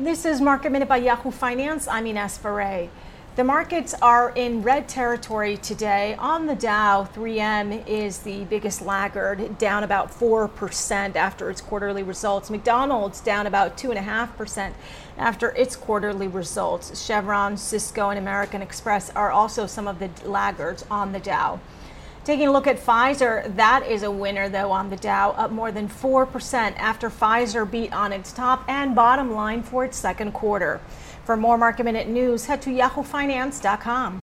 This is Market Minute by Yahoo Finance. I'm Ines Ferre. The markets are in red territory today. On the Dow, 3M is the biggest laggard, down about 4% after its quarterly results. McDonald's down about 2.5% after its quarterly results. Chevron, Cisco, and American Express are also some of the laggards on the Dow. Taking a look at Pfizer, that is a winner though on the Dow, up more than 4% after Pfizer beat on its top and bottom line for its second quarter. For more market minute news, head to yahoofinance.com.